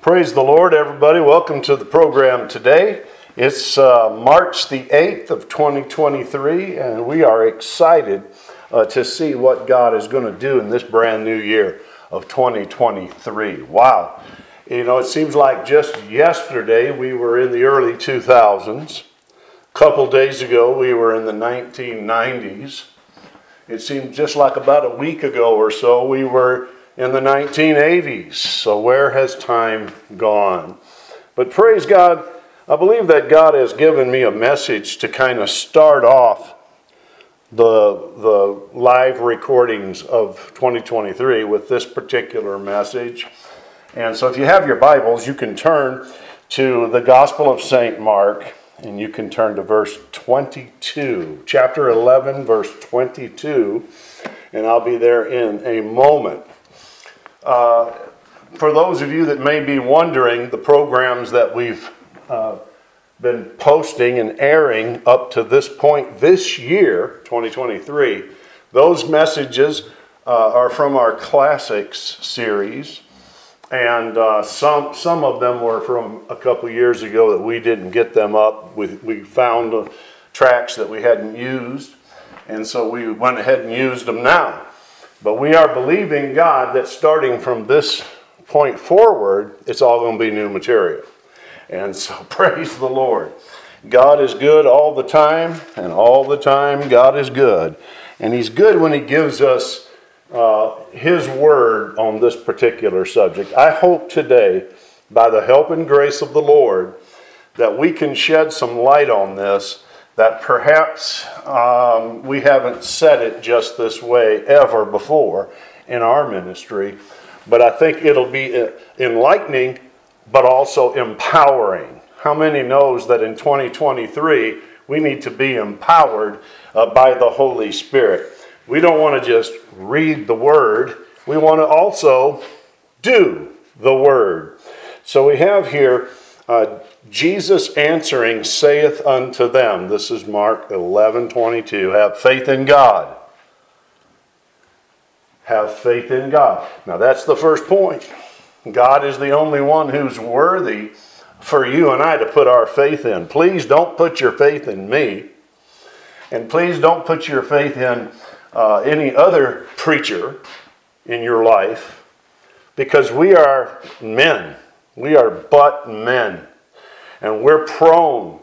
Praise the Lord, everybody. Welcome to the program today. It's uh, March the 8th of 2023, and we are excited uh, to see what God is going to do in this brand new year of 2023. Wow. You know, it seems like just yesterday we were in the early 2000s. A couple days ago we were in the 1990s. It seems just like about a week ago or so we were in the 1980s. So, where has time gone? But praise God, I believe that God has given me a message to kind of start off the, the live recordings of 2023 with this particular message. And so, if you have your Bibles, you can turn to the Gospel of St. Mark and you can turn to verse 22, chapter 11, verse 22, and I'll be there in a moment. Uh, for those of you that may be wondering, the programs that we've uh, been posting and airing up to this point this year, 2023, those messages uh, are from our classics series. And uh, some, some of them were from a couple years ago that we didn't get them up. We, we found uh, tracks that we hadn't used, and so we went ahead and used them now. But we are believing God that starting from this point forward, it's all going to be new material. And so praise the Lord. God is good all the time, and all the time God is good. And He's good when He gives us uh, His word on this particular subject. I hope today, by the help and grace of the Lord, that we can shed some light on this that perhaps um, we haven't said it just this way ever before in our ministry, but I think it'll be enlightening but also empowering. How many knows that in 2023 we need to be empowered uh, by the Holy Spirit? We don't want to just read the word, we want to also do the word. So we have here uh, Jesus answering saith unto them, this is Mark 11 22, have faith in God. Have faith in God. Now that's the first point. God is the only one who's worthy for you and I to put our faith in. Please don't put your faith in me. And please don't put your faith in uh, any other preacher in your life because we are men. We are but men and we're prone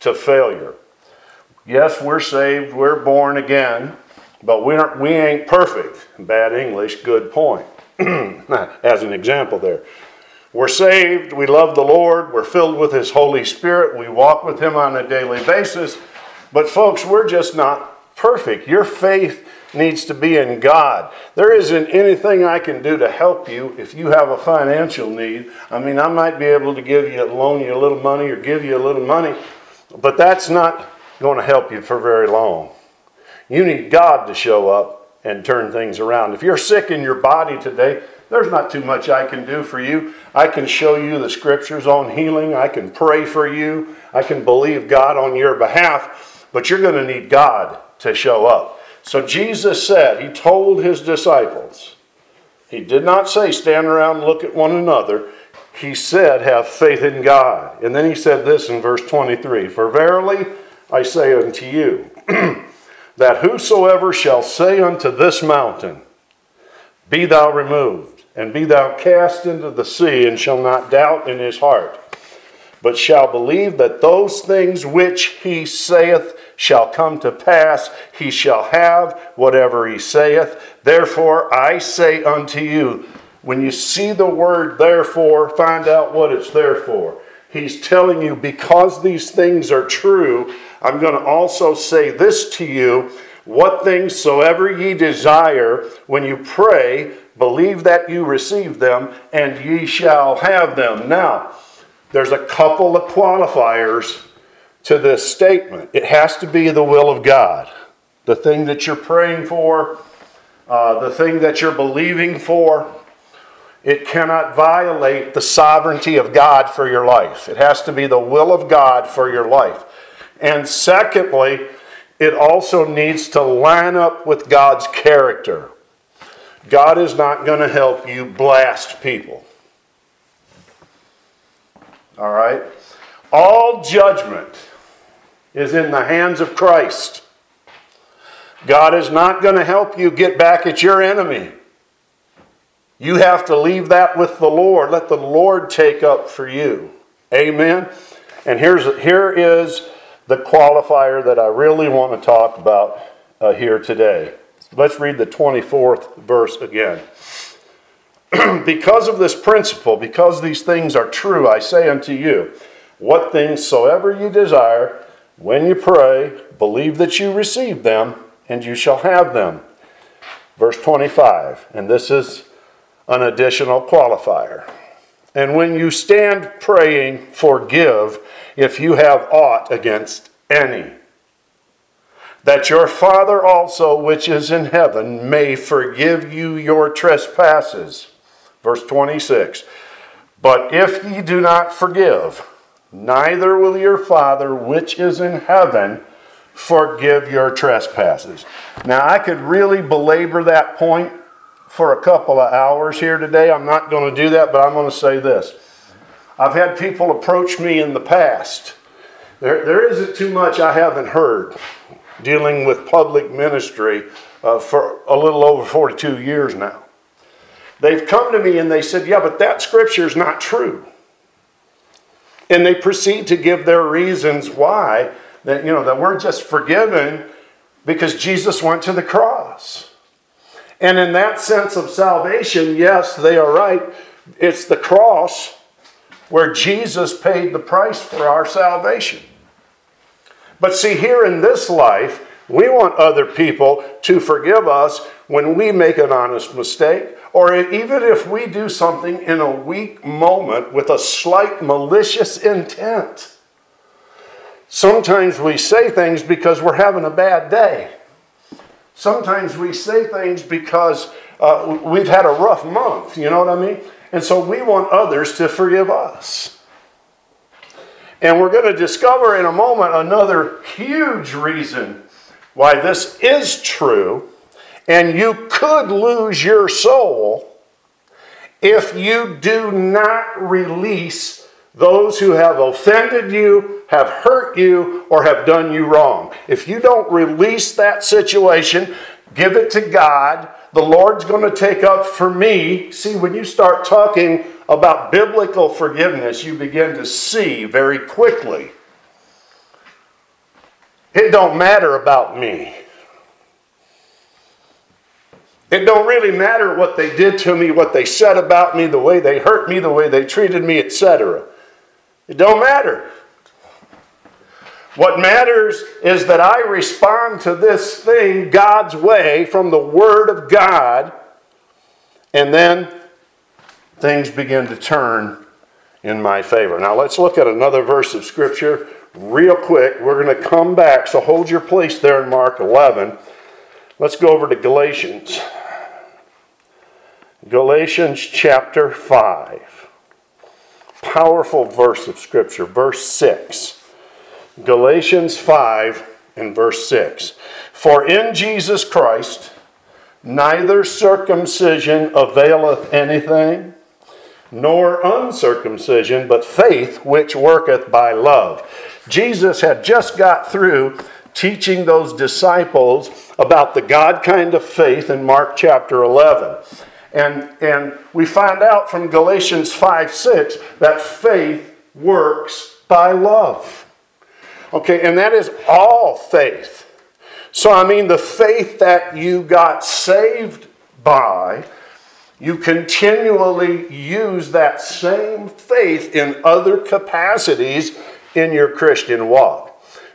to failure. Yes, we're saved, we're born again, but we aren't we ain't perfect. Bad English, good point. As an example there. We're saved, we love the Lord, we're filled with His Holy Spirit, we walk with Him on a daily basis. But folks, we're just not perfect. Your faith needs to be in God. There isn't anything I can do to help you if you have a financial need. I mean, I might be able to give you, a loan you a little money or give you a little money, but that's not going to help you for very long. You need God to show up and turn things around. If you're sick in your body today, there's not too much I can do for you. I can show you the scriptures on healing. I can pray for you. I can believe God on your behalf, but you're going to need God to show up. So Jesus said, He told His disciples, He did not say, stand around and look at one another. He said, have faith in God. And then He said this in verse 23 For verily I say unto you, that whosoever shall say unto this mountain, Be thou removed, and be thou cast into the sea, and shall not doubt in his heart, but shall believe that those things which he saith shall come to pass, he shall have whatever he saith. Therefore, I say unto you, when you see the word therefore, find out what it's there for. He's telling you, because these things are true, I'm going to also say this to you what things soever ye desire, when you pray, believe that you receive them, and ye shall have them. Now, there's a couple of qualifiers to this statement. It has to be the will of God. The thing that you're praying for, uh, the thing that you're believing for, it cannot violate the sovereignty of God for your life. It has to be the will of God for your life. And secondly, it also needs to line up with God's character. God is not going to help you blast people. All right? All judgment is in the hands of Christ. God is not going to help you get back at your enemy. You have to leave that with the Lord. Let the Lord take up for you. Amen. And here's here is the qualifier that I really want to talk about uh, here today. Let's read the 24th verse again. because of this principle, because these things are true, I say unto you, what things soever you desire, when you pray, believe that you receive them, and you shall have them. Verse 25, and this is an additional qualifier. And when you stand praying, forgive if you have aught against any. That your Father also, which is in heaven, may forgive you your trespasses. Verse 26 But if ye do not forgive, neither will your Father, which is in heaven, forgive your trespasses. Now, I could really belabor that point for a couple of hours here today. I'm not going to do that, but I'm going to say this. I've had people approach me in the past. There, there isn't too much I haven't heard dealing with public ministry uh, for a little over 42 years now. They've come to me and they said, Yeah, but that scripture is not true. And they proceed to give their reasons why that, you know, that we're just forgiven because Jesus went to the cross. And in that sense of salvation, yes, they are right. It's the cross where Jesus paid the price for our salvation. But see, here in this life, we want other people to forgive us when we make an honest mistake, or even if we do something in a weak moment with a slight malicious intent. Sometimes we say things because we're having a bad day. Sometimes we say things because uh, we've had a rough month, you know what I mean? And so we want others to forgive us. And we're going to discover in a moment another huge reason why this is true. And you could lose your soul if you do not release those who have offended you, have hurt you, or have done you wrong. If you don't release that situation, give it to God, the Lord's going to take up for me. See, when you start talking about biblical forgiveness, you begin to see very quickly. It don't matter about me. It don't really matter what they did to me, what they said about me, the way they hurt me, the way they treated me, etc. It don't matter. What matters is that I respond to this thing God's way from the Word of God, and then things begin to turn in my favor. Now let's look at another verse of Scripture real quick. We're going to come back, so hold your place there in Mark 11. Let's go over to Galatians. Galatians chapter 5 powerful verse of Scripture, verse 6. Galatians 5 and verse 6. For in Jesus Christ neither circumcision availeth anything, nor uncircumcision, but faith which worketh by love. Jesus had just got through teaching those disciples about the God kind of faith in Mark chapter 11. And, and we find out from Galatians 5 6 that faith works by love. Okay, and that is all faith. So, I mean, the faith that you got saved by, you continually use that same faith in other capacities in your Christian walk.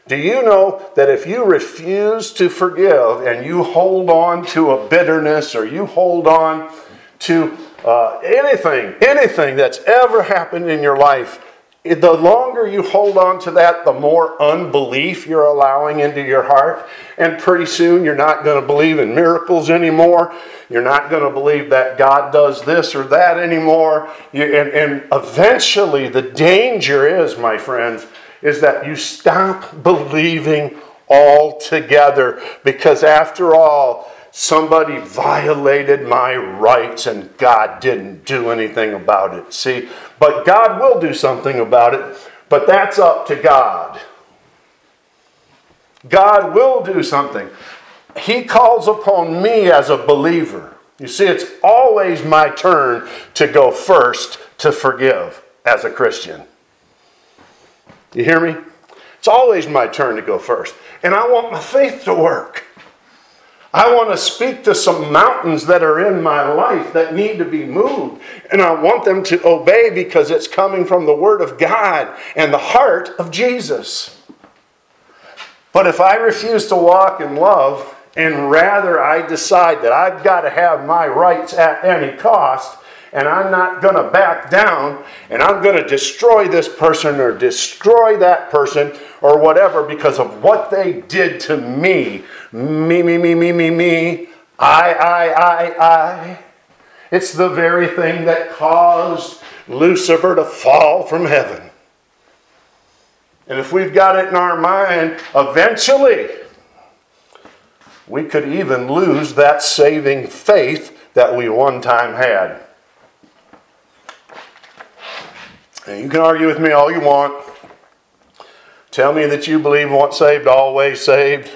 Do you know that if you refuse to forgive and you hold on to a bitterness or you hold on to uh, anything, anything that's ever happened in your life, the longer you hold on to that, the more unbelief you're allowing into your heart. And pretty soon you're not going to believe in miracles anymore. You're not going to believe that God does this or that anymore. You, and, and eventually, the danger is, my friends, is that you stop believing altogether. Because after all, somebody violated my rights and God didn't do anything about it. See, but God will do something about it, but that's up to God. God will do something. He calls upon me as a believer. You see, it's always my turn to go first to forgive as a Christian. You hear me? It's always my turn to go first. And I want my faith to work. I want to speak to some mountains that are in my life that need to be moved. And I want them to obey because it's coming from the Word of God and the heart of Jesus. But if I refuse to walk in love and rather I decide that I've got to have my rights at any cost, and I'm not going to back down and I'm going to destroy this person or destroy that person or whatever because of what they did to me. Me, me, me, me, me, me. I, I, I, I. It's the very thing that caused Lucifer to fall from heaven. And if we've got it in our mind, eventually we could even lose that saving faith that we one time had. And you can argue with me all you want. Tell me that you believe once saved, always saved.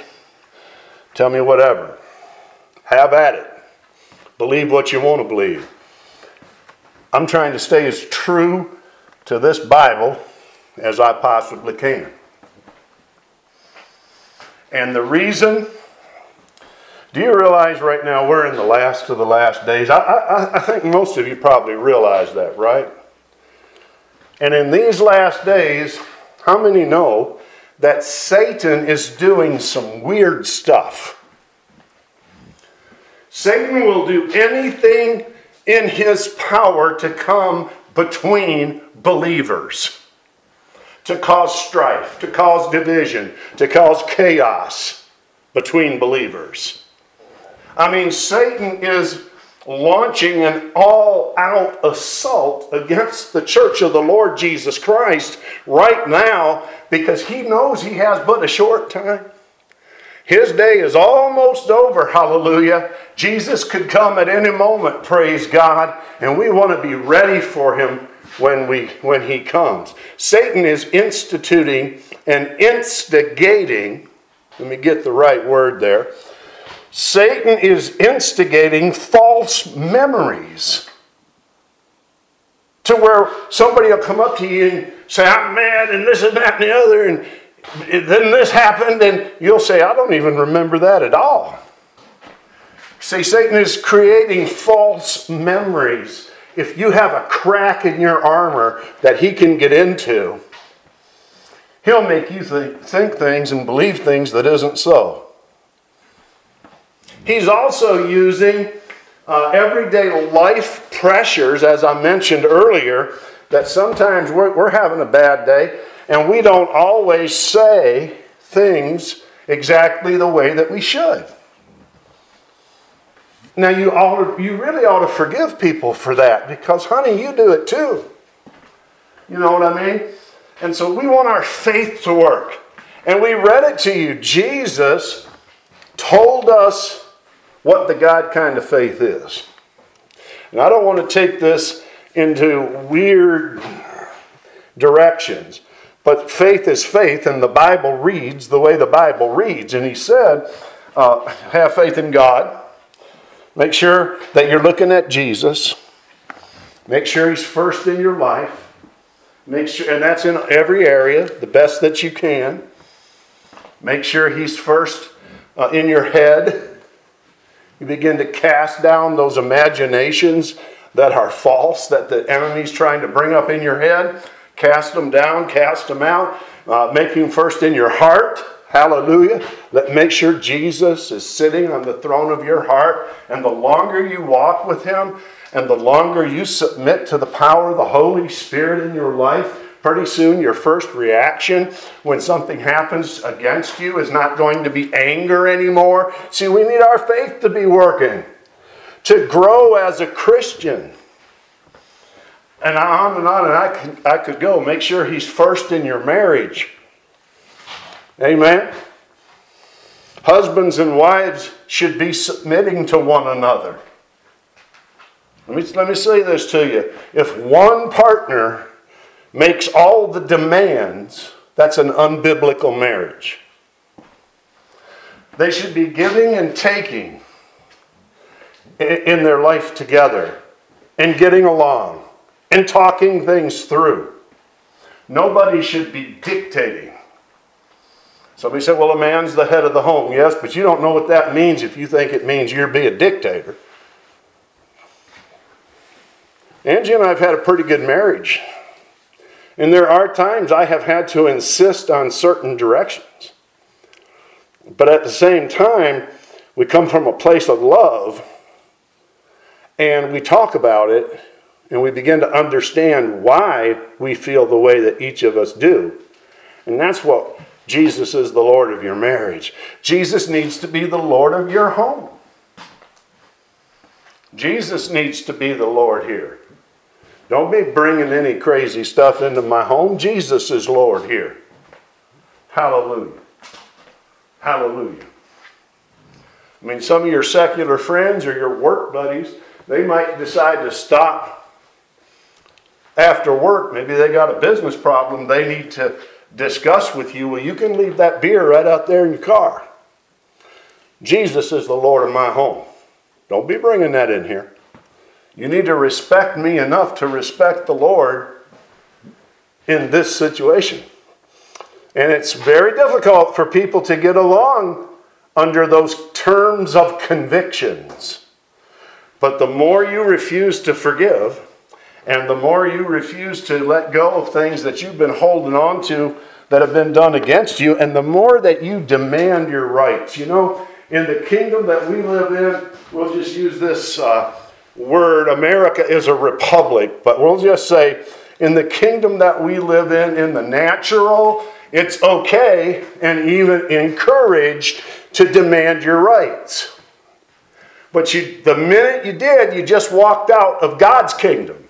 Tell me whatever. Have at it. Believe what you want to believe. I'm trying to stay as true to this Bible as I possibly can. And the reason, do you realize right now we're in the last of the last days? I, I, I think most of you probably realize that, right? And in these last days, how many know that Satan is doing some weird stuff? Satan will do anything in his power to come between believers, to cause strife, to cause division, to cause chaos between believers. I mean, Satan is launching an all out assault against the church of the Lord Jesus Christ right now because he knows he has but a short time. His day is almost over, hallelujah. Jesus could come at any moment, praise God, and we want to be ready for him when, we, when he comes. Satan is instituting and instigating, let me get the right word there Satan is instigating false memories to where somebody will come up to you and say, I'm mad, and this and that and the other, and then this happened, and you'll say, I don't even remember that at all. See, Satan is creating false memories. If you have a crack in your armor that he can get into, he'll make you think, think things and believe things that isn't so. He's also using uh, everyday life pressures, as I mentioned earlier, that sometimes we're, we're having a bad day and we don't always say things exactly the way that we should. Now you ought you really ought to forgive people for that because honey, you do it too. You know what I mean? And so we want our faith to work. And we read it to you. Jesus told us what the God kind of faith is. And I don't want to take this into weird directions, but faith is faith, and the Bible reads the way the Bible reads. And he said, uh, Have faith in God. Make sure that you're looking at Jesus. Make sure he's first in your life. Make sure, and that's in every area, the best that you can. Make sure he's first uh, in your head you begin to cast down those imaginations that are false, that the enemy's trying to bring up in your head. Cast them down, cast them out. Uh, make him first in your heart. Hallelujah. Let make sure Jesus is sitting on the throne of your heart. And the longer you walk with him, and the longer you submit to the power of the Holy Spirit in your life, pretty soon your first reaction when something happens against you is not going to be anger anymore. See, we need our faith to be working, to grow as a Christian. And on and on, and I could, I could go. Make sure he's first in your marriage. Amen. Husbands and wives should be submitting to one another. Let me, let me say this to you. If one partner makes all the demands, that's an unbiblical marriage. They should be giving and taking in their life together and getting along and talking things through. Nobody should be dictating. Somebody said, well, a man's the head of the home. Yes, but you don't know what that means if you think it means you're be a dictator. Angie and I have had a pretty good marriage. And there are times I have had to insist on certain directions. But at the same time, we come from a place of love and we talk about it and we begin to understand why we feel the way that each of us do. And that's what Jesus is the Lord of your marriage. Jesus needs to be the Lord of your home. Jesus needs to be the Lord here. Don't be bringing any crazy stuff into my home. Jesus is Lord here. Hallelujah. Hallelujah. I mean, some of your secular friends or your work buddies, they might decide to stop after work. Maybe they got a business problem they need to discuss with you. Well, you can leave that beer right out there in your car. Jesus is the Lord of my home. Don't be bringing that in here. You need to respect me enough to respect the Lord in this situation. And it's very difficult for people to get along under those terms of convictions. But the more you refuse to forgive, and the more you refuse to let go of things that you've been holding on to that have been done against you, and the more that you demand your rights. You know, in the kingdom that we live in, we'll just use this. Uh, word, America is a republic, but we'll just say in the kingdom that we live in, in the natural, it's okay and even encouraged to demand your rights. But you, the minute you did, you just walked out of God's kingdom.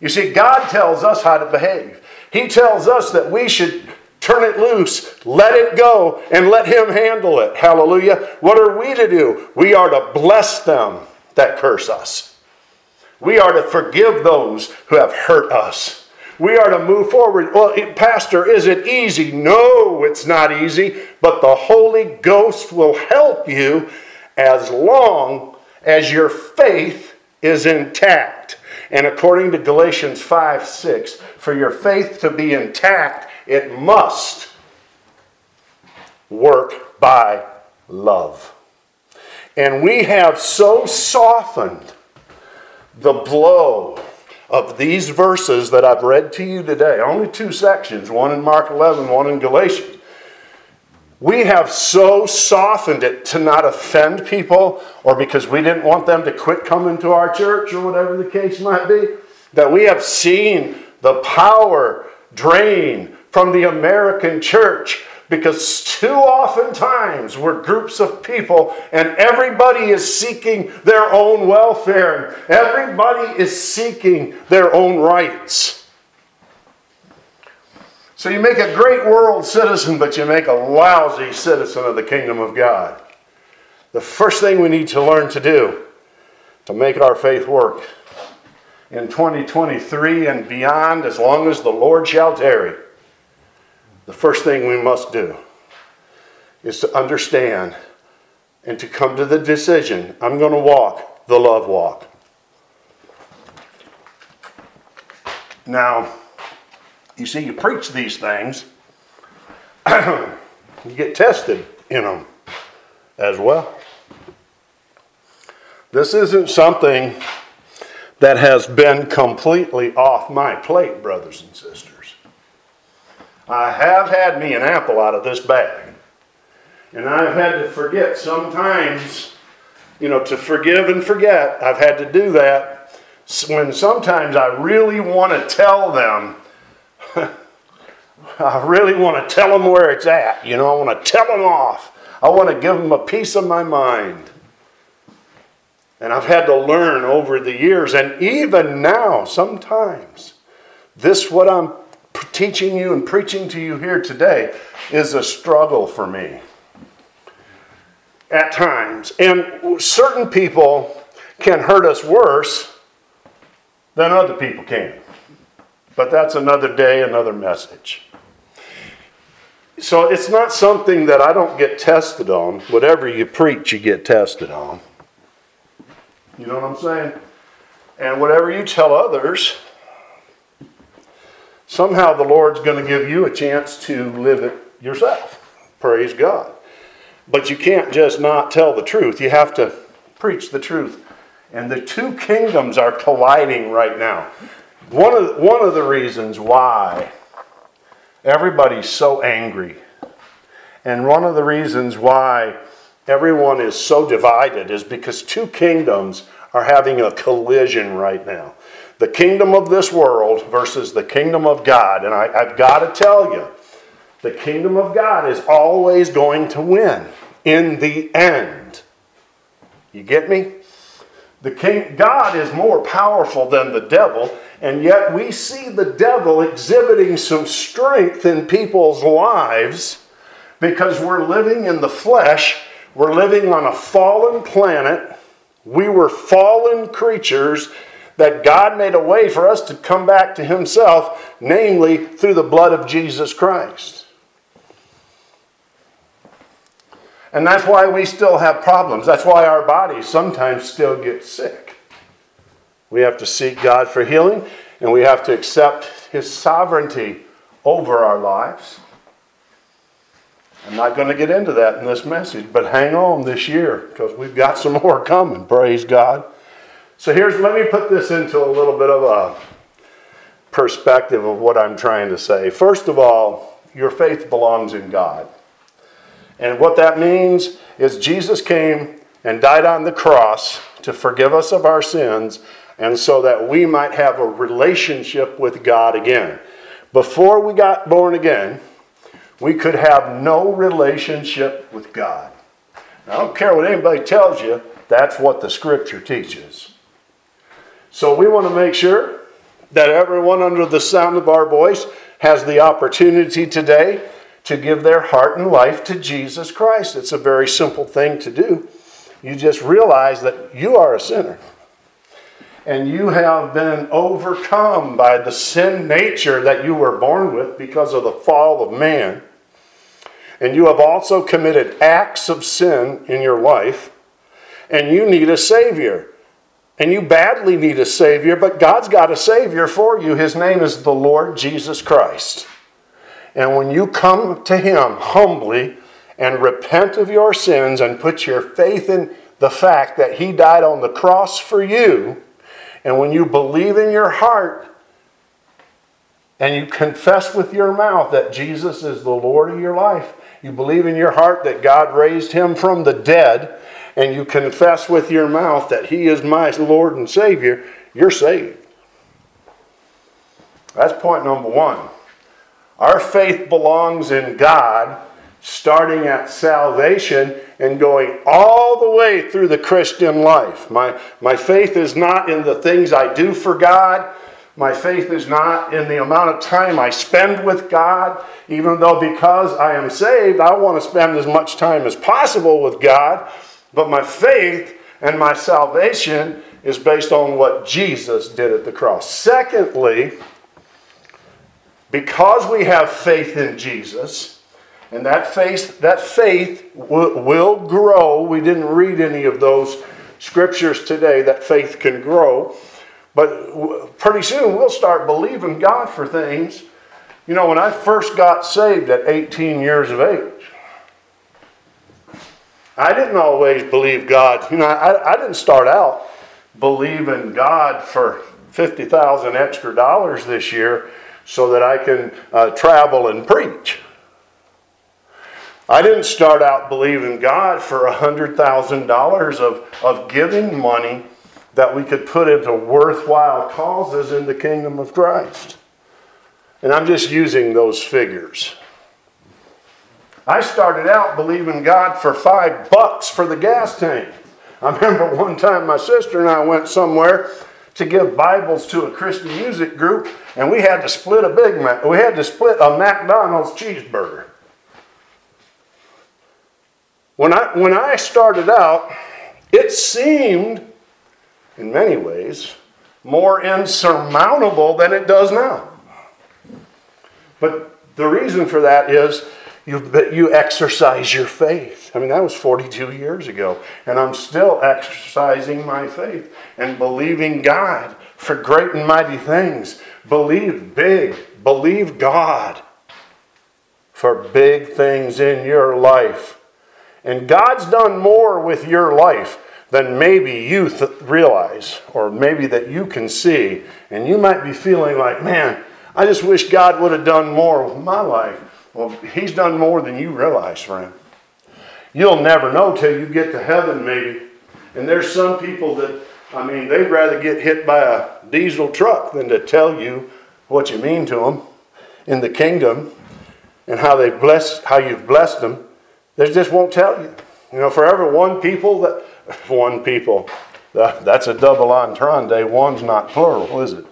You see, God tells us how to behave. He tells us that we should turn it loose, let it go, and let Him handle it. Hallelujah. What are we to do? We are to bless them that curse us. We are to forgive those who have hurt us. We are to move forward. Well, Pastor, is it easy? No, it's not easy, but the Holy Ghost will help you as long as your faith is intact. And according to Galatians 5 6, for your faith to be intact, it must work by love. And we have so softened the blow of these verses that I've read to you today, only two sections, one in Mark 11, one in Galatians. We have so softened it to not offend people or because we didn't want them to quit coming to our church or whatever the case might be, that we have seen the power drain from the American church because too often times we're groups of people and everybody is seeking their own welfare. And everybody is seeking their own rights. So you make a great world citizen, but you make a lousy citizen of the kingdom of God. The first thing we need to learn to do to make our faith work in 2023 and beyond, as long as the Lord shall tarry the first thing we must do is to understand and to come to the decision I'm going to walk the love walk. Now, you see, you preach these things, you get tested in them as well. This isn't something that has been completely off my plate, brothers and sisters. I have had me an apple out of this bag. And I've had to forget sometimes, you know, to forgive and forget. I've had to do that when sometimes I really want to tell them, I really want to tell them where it's at. You know, I want to tell them off. I want to give them a piece of my mind. And I've had to learn over the years, and even now, sometimes, this what I'm teaching you and preaching to you here today is a struggle for me. at times. And certain people can hurt us worse than other people can. But that's another day, another message. So it's not something that I don't get tested on. Whatever you preach, you get tested on. You know what I'm saying? And whatever you tell others, somehow the Lord's going to give you a chance to live it yourself. Praise God. But you can't just not tell the truth. You have to preach the truth. And the two kingdoms are colliding right now. One of, one of the reasons why everybody's so angry, and one of the reasons why everyone is so divided is because two kingdoms are having a collision right now. The kingdom of this world versus the kingdom of God. And I, have got to tell you, the kingdom of God is always going to win in the end. You get me? The king, God is more powerful than the devil, and yet we see the devil exhibiting some strength in people's lives because we're living in the flesh, we're living on a fallen planet, we were fallen creatures that God made a way for us to come back to Himself, namely through the blood of Jesus Christ. And that's why we still have problems. That's why our bodies sometimes still get sick. We have to seek God for healing, and we have to accept His sovereignty over our lives. I'm not going to get into that in this message, but hang on this year because we've got some more coming. Praise God. So here's let me put this into a little bit of a perspective of what I'm trying to say. First of all, your faith belongs in God. And what that means is Jesus came and died on the cross to forgive us of our sins and so that we might have a relationship with God again. Before we got born again, we could have no relationship with God. I don't care what anybody tells you, that's what the scripture teaches. So we want to make sure that everyone under the sound of our voice has the opportunity today to give their heart and life to Jesus Christ. It's a very simple thing to do. You just realize that you are a sinner. And you have been overcome by the sin nature that you were born with because of the fall of man. And you have also committed acts of sin in your life. And you need a Savior. And you badly need a Savior, but God's got a Savior for you. His name is the Lord Jesus Christ. And when you come to Him humbly and repent of your sins and put your faith in the fact that He died on the cross for you, and when you believe in your heart and you confess with your mouth that Jesus is the Lord of your life, you believe in your heart that God raised Him from the dead, and you confess with your mouth that He is my Lord and Savior, you're saved. That's point number one. Our faith belongs in God, starting at salvation and going all the way through the Christian life. My, my faith is not in the things I do for God. My faith is not in the amount of time I spend with God, even though because I am saved, I want to spend as much time as possible with God. But my faith and my salvation is based on what Jesus did at the cross. Secondly, because we have faith in Jesus, and that faith, that faith will grow. We didn't read any of those scriptures today that faith can grow. But pretty soon we'll start believing God for things. You know, when I first got saved at 18 years of age, I didn't always believe God. You know, I, I didn't start out believing God for 50,000 extra dollars this year so that I can uh, travel and preach. I didn't start out believing God for $100,000 of, of giving money that we could put into worthwhile causes in the kingdom of Christ. And I'm just using those figures. I started out believing God for five bucks for the gas tank. I remember one time my sister and I went somewhere to give Bibles to a Christian music group, and we had to split a Big Mac. We had to split a McDonald's cheeseburger. When I, when I started out, it seemed, in many ways, more insurmountable than it does now. But the reason for that is you, you exercise your faith. I mean, that was 42 years ago, and I'm still exercising my faith and believing God for great and mighty things. Believe big, believe God for big things in your life. And God's done more with your life than maybe you th- realize, or maybe that you can see. And you might be feeling like, man, I just wish God would have done more with my life. Well, He's done more than you realize, friend. You'll never know till you get to heaven, maybe. And there's some people that, I mean, they'd rather get hit by a diesel truck than to tell you what you mean to them in the kingdom and how they blessed, how you've blessed them. They just won't tell you. You know, for every one people that, one people, that's a double entendre. One's not plural, is it?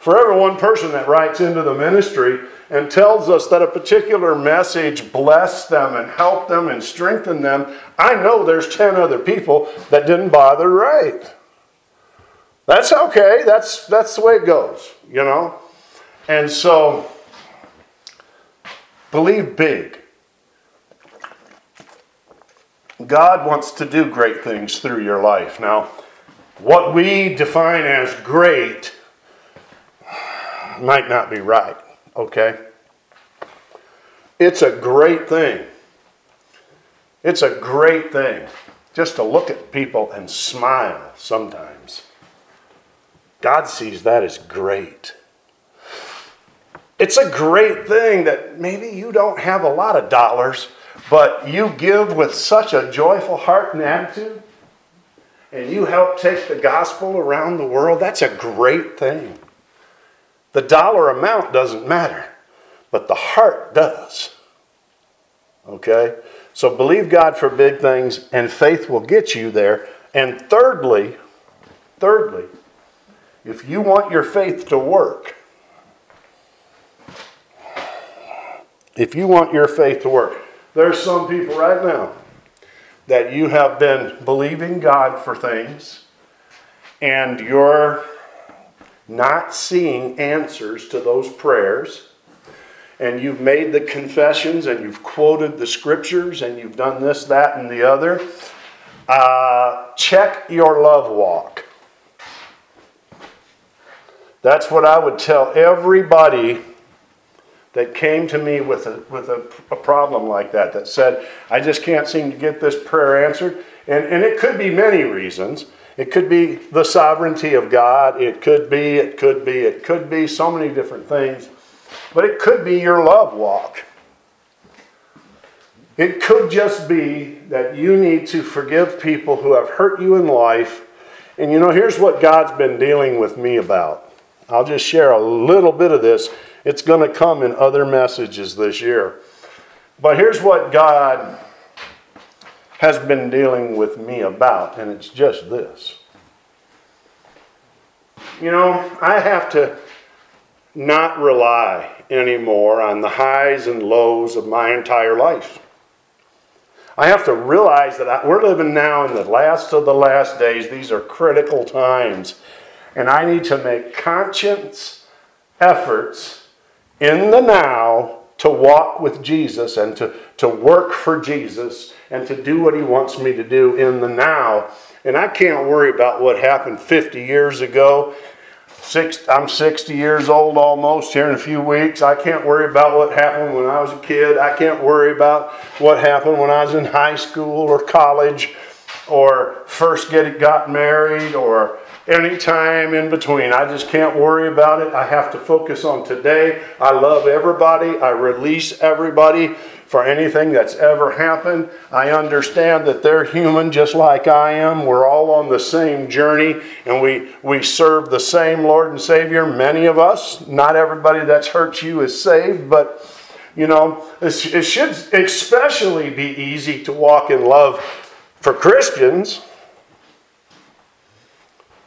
For every one person that writes into the ministry and tells us that a particular message blessed them and helped them and strengthened them, I know there's 10 other people that didn't bother write. That's okay. That's, that's the way it goes, you know? And so, believe big. God wants to do great things through your life. Now, what we define as great might not be right, okay? It's a great thing. It's a great thing just to look at people and smile sometimes. God sees that as great. It's a great thing that maybe you don't have a lot of dollars, but you give with such a joyful heart and attitude, and you help take the gospel around the world. That's a great thing. The dollar amount doesn't matter, but the heart does. Okay? So believe God for big things, and faith will get you there. And thirdly, thirdly, if you want your faith to work, if you want your faith to work, there's some people right now that you have been believing God for things, and you're not seeing answers to those prayers, and you've made the confessions and you've quoted the scriptures and you've done this, that, and the other, uh, check your love walk. That's what I would tell everybody that came to me with a, with a, a, problem like that, that said, I just can't seem to get this prayer answered. And, and it could be many reasons. It could be the sovereignty of God. It could be, it could be, it could be so many different things. But it could be your love walk. It could just be that you need to forgive people who have hurt you in life. And you know, here's what God's been dealing with me about. I'll just share a little bit of this. It's going to come in other messages this year. But here's what God has been dealing with me about, and it's just this. You know, I have to not rely anymore on the highs and lows of my entire life. I have to realize that I, we're living now in the last of the last days. These are critical times. And I need to make conscious efforts in the now to walk with Jesus and to, to work for Jesus and to do what He wants me to do in the now. And I can't worry about what happened 50 years ago. Six, I'm 60 years old almost here in a few weeks. I can't worry about what happened when I was a kid. I can't worry about what happened when I was in high school or college or first get, got married or any time in between. I just can't worry about it. I have to focus on today. I love everybody. I release everybody for anything that's ever happened. I understand that they're human just like I am. We're all on the same journey and we, we serve the same Lord and Savior. Many of us, not everybody that's hurt you is saved, but you know, it should especially be easy to walk in love for Christians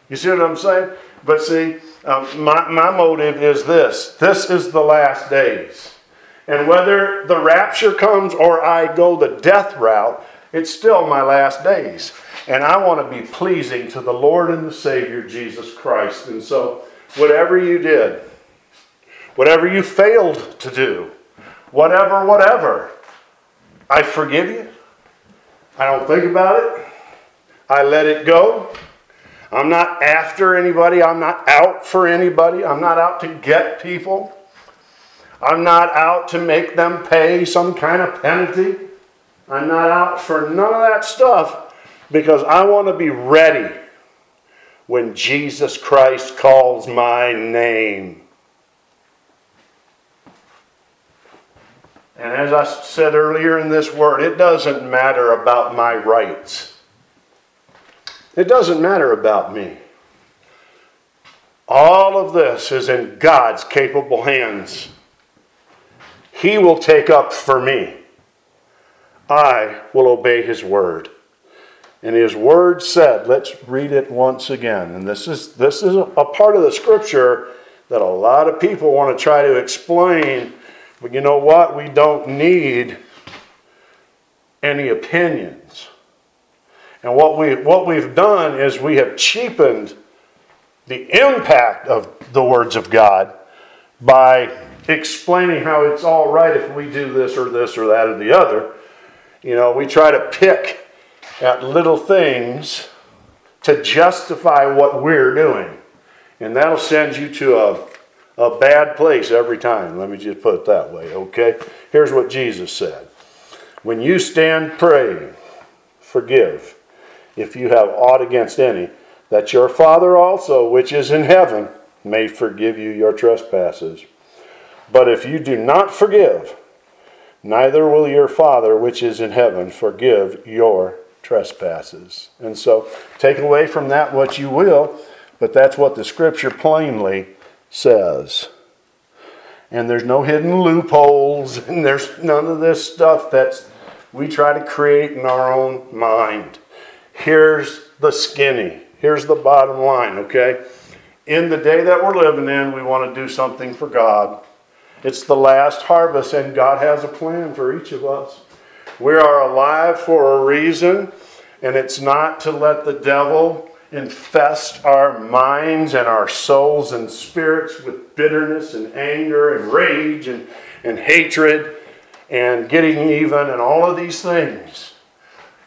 you see what I'm saying? But see, um, my, my motive is this this is the last days. And whether the rapture comes or I go the death route, It's still my last days. And I want to be pleasing to the Lord and the Savior, Jesus Christ. And so, whatever you did, whatever you failed to do, whatever, whatever, I forgive you. I don't think about it. I let it go. I'm not after anybody. I'm not out for anybody. I'm not out to get people. I'm not out to make them pay some kind of penalty. I'm not out for none of that stuff because I want to be ready when Jesus Christ calls my name. And as I said earlier in this word, it doesn't matter about my rights. It doesn't matter about me. All of this is in God's capable hands. He will take up for me. I will obey His word. And His word said, let's read it once again. And this is, this is a part of the scripture that a lot of people want to try to explain. But you know what? We don't need any opinions. And what, we, what we've done is we have cheapened the impact of the words of God by explaining how it's all right if we do this or this or that or the other. You know, we try to pick at little things to justify what we're doing. And that'll send you to a, a bad place every time. Let me just put it that way, okay? Here's what Jesus said When you stand praying, forgive if you have aught against any, that your Father also, which is in heaven, may forgive you your trespasses. But if you do not forgive, neither will your Father, which is in heaven, forgive your trespasses. And so, take away from that what you will, but that's what the Scripture plainly says. And there's no hidden loopholes, and there's none of this stuff that we try to create in our own mind. Here's the skinny. Here's the bottom line, okay? In the day that we're living in, we want to do something for God. It's the last harvest, and God has a plan for each of us. We are alive for a reason, and it's not to let the devil infest our minds and our souls and spirits with bitterness and anger and rage and, and hatred and getting even and all of these things.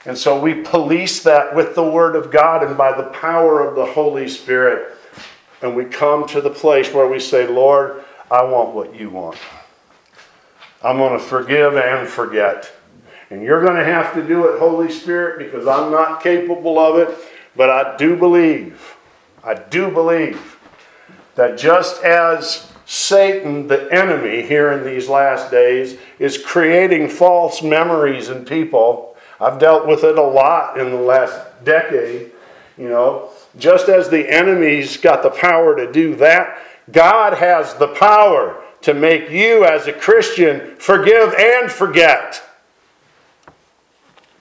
And so we police that with the Word of God and by the power of the Holy Spirit. And we come to the place where we say, Lord, I want what you want. I'm going to forgive and forget. And you're going to have to do it, Holy Spirit, because I'm not capable of it. But I do believe, I do believe that just as Satan, the enemy, here in these last days, is creating false memories in people I've dealt with it a lot in the last decade. You know, just as the enemy's got the power to do that, God has the power to make you as a Christian forgive and forget.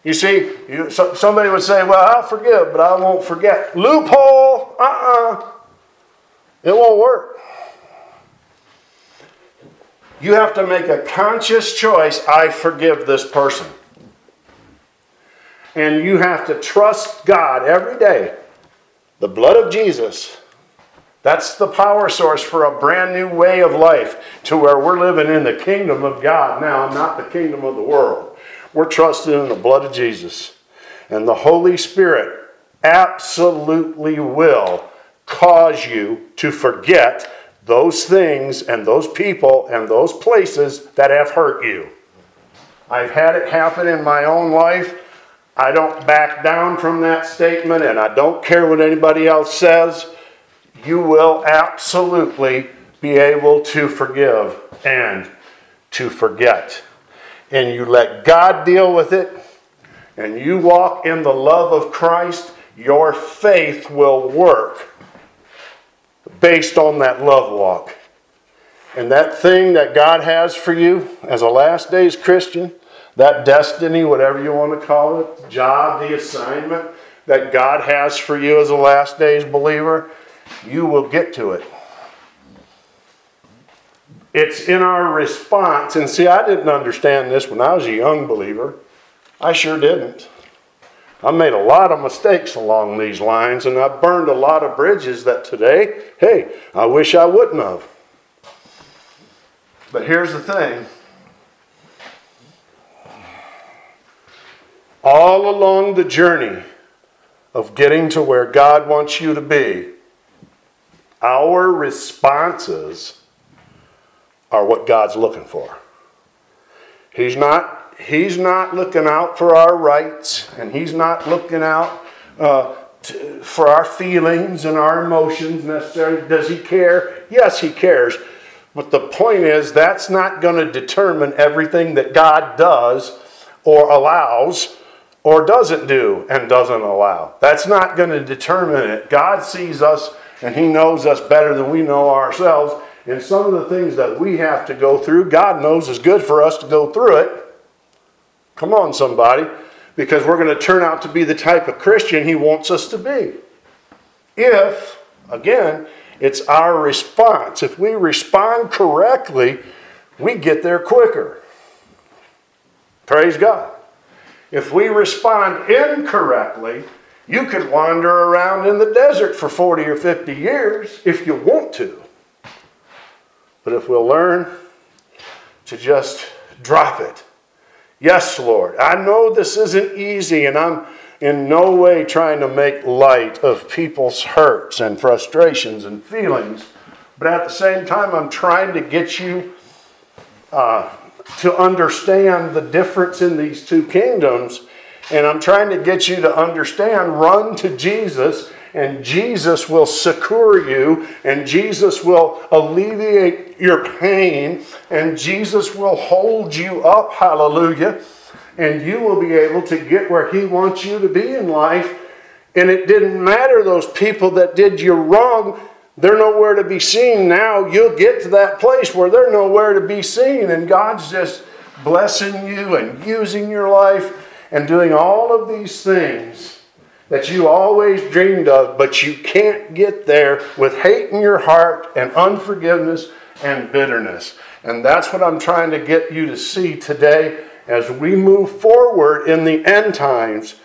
You see, you, so, somebody would say, Well, I'll forgive, but I won't forget. Loophole! Uh uh-uh. uh. It won't work. You have to make a conscious choice I forgive this person. And you have to trust God every day. The blood of Jesus. That's the power source for a brand new way of life to where we're living in the kingdom of God now, not the kingdom of the world. We're trusting in the blood of Jesus. And the Holy Spirit absolutely will cause you to forget those things and those people and those places that have hurt you. I've had it happen in my own life. I don't back down from that statement, and I don't care what anybody else says. You will absolutely be able to forgive and to forget. And you let God deal with it, and you walk in the love of Christ, your faith will work based on that love walk. And that thing that God has for you as a last days Christian, that destiny, whatever you want to call it, job, the assignment that God has for you as a last days believer, you will get to it. It's in our response. And see, I didn't understand this when I was a young believer. I sure didn't. I made a lot of mistakes along these lines, and I burned a lot of bridges that today, hey, I wish I wouldn't have. But here's the thing all along the journey of getting to where God wants you to be, our responses are what God's looking for. He's not He's not looking out for our rights, and He's not looking out uh, to, for our feelings and our emotions necessarily. Does He care? Yes, He cares. But the point is, that's not going to determine everything that God does or allows or doesn't do and doesn't allow. That's not going to determine it. God sees us and He knows us better than we know ourselves. And some of the things that we have to go through, God knows is good for us to go through it. Come on, somebody. Because we're going to turn out to be the type of Christian He wants us to be. If, again, it's our response. If we respond correctly, we get there quicker. Praise God. If we respond incorrectly, you could wander around in the desert for 40 or 50 years if you want to. But if we'll learn to just drop it. Yes, Lord, I know this isn't easy, and I'm in no way trying to make light of people's hurts and frustrations and feelings. But at the same time, I'm trying to get you uh, to understand the difference in these two kingdoms. And I'm trying to get you to understand run to Jesus, and Jesus will succor you, and Jesus will alleviate your pain, and Jesus will hold you up. Hallelujah. And you will be able to get where He wants you to be in life. And it didn't matter those people that did you wrong they're nowhere to be seen now. You'll get to that place where they're nowhere to be seen, and God's just blessing you and using your life and doing all of these things that you always dreamed of, but you can't get there with hate in your heart and unforgiveness and bitterness. And that's what I'm trying to get you to see today as we move forward in the end times.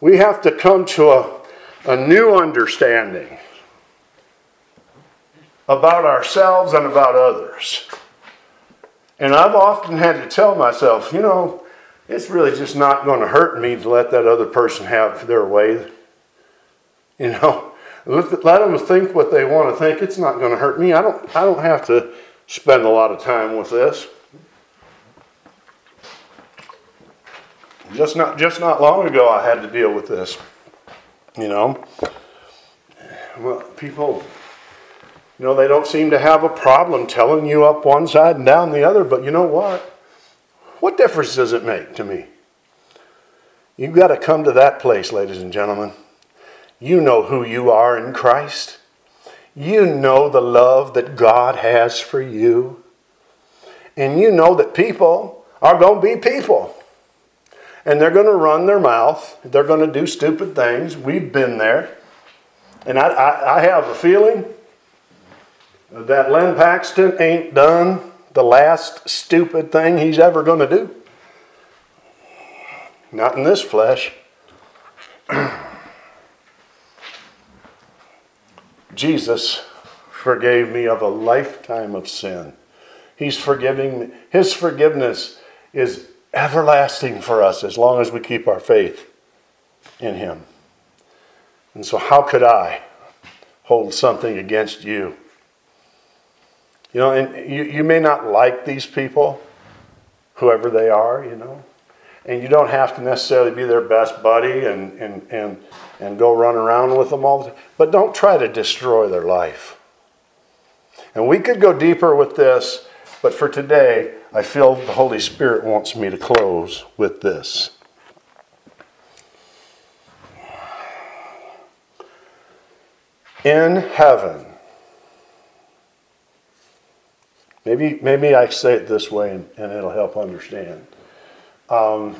We have to come to a, a new understanding about ourselves and about others. And I've often had to tell myself, you know, it's really just not going to hurt me to let that other person have their way. You know, let, let them think what they want to think. It's not going to hurt me. I don't, I don't have to spend a lot of time with this. Just not, just not long ago, I had to deal with this. You know, well, people you know, they don't seem to have a problem telling you up one side and down the other, but you know what? What difference does it make to me? You've got to come to that place, ladies and gentlemen. You know who you are in Christ. You know the love that God has for you. And you know that people are going to be people. And they're going to run their mouth. They're going to do stupid things. We've been there. And I, I, I have a feeling that Len Paxton ain't done the last stupid thing he's ever going to do. Not in this flesh. Jesus forgave me of a lifetime of sin. He's forgiving me. His forgiveness is everlasting for us as long as we keep our faith in Him. And so, how could I hold something against you? You know, and you, you may not like these people, whoever they are, you know. And you don't have to necessarily be their best buddy and, and, and, and go run around with them all the time. But don't try to destroy their life. And we could go deeper with this, but for today, I feel the Holy Spirit wants me to close with this. In heaven, Maybe, maybe I say it this way and, and it'll help understand. Um,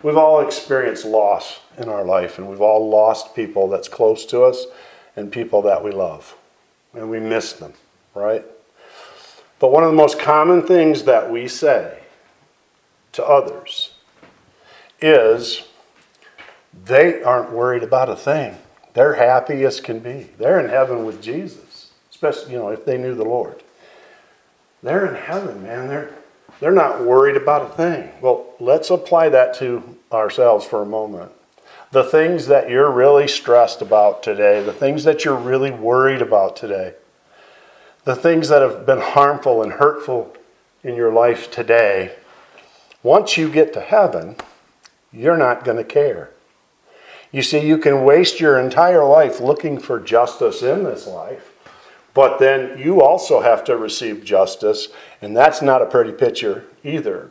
we've all experienced loss in our life, and we've all lost people that's close to us and people that we love, and we miss them, right? But one of the most common things that we say to others is they aren't worried about a thing. They're happy as can be. They're in heaven with Jesus, especially, you know, if they knew the Lord. They're in heaven, man. They're, they're not worried about a thing. Well, let's apply that to ourselves for a moment. The things that you're really stressed about today, the things that you're really worried about today, the things that have been harmful and hurtful in your life today, once you get to heaven, you're not going to care. You see, you can waste your entire life looking for justice in this life, but then you also have to receive justice, and that's not a pretty picture either.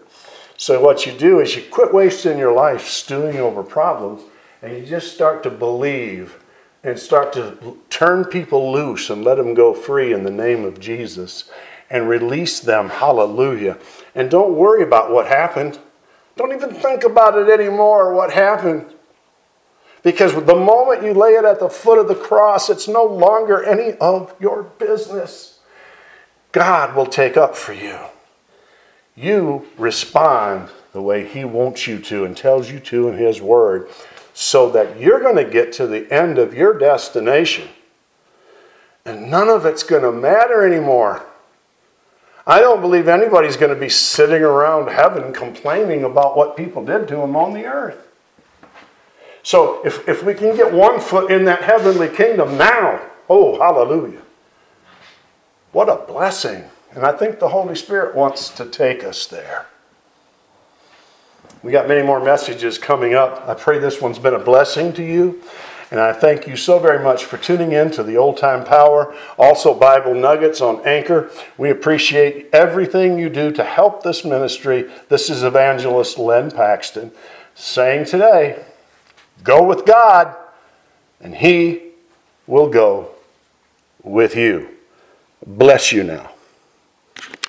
So, what you do is you quit wasting your life stewing over problems, and you just start to believe and start to turn people loose and let them go free in the name of Jesus and release them. Hallelujah. And don't worry about what happened. Don't even think about it anymore, what happened. Because the moment you lay it at the foot of the cross, it's no longer any of your business. God will take up for you. You respond the way He wants you to and tells you to in His Word, so that you're going to get to the end of your destination. And none of it's going to matter anymore. I don't believe anybody's going to be sitting around heaven complaining about what people did to him on the earth. So if, if we can get one foot in that heavenly kingdom now, oh, hallelujah. What a blessing. And I think the Holy Spirit wants to take us there. We got many more messages coming up. I pray this one's been a blessing to you. And I thank you so very much for tuning in to the Old Time Power, also Bible Nuggets on Anchor. We appreciate everything you do to help this ministry. This is Evangelist Len Paxton saying today, Go with God, and He will go with you. Bless you now.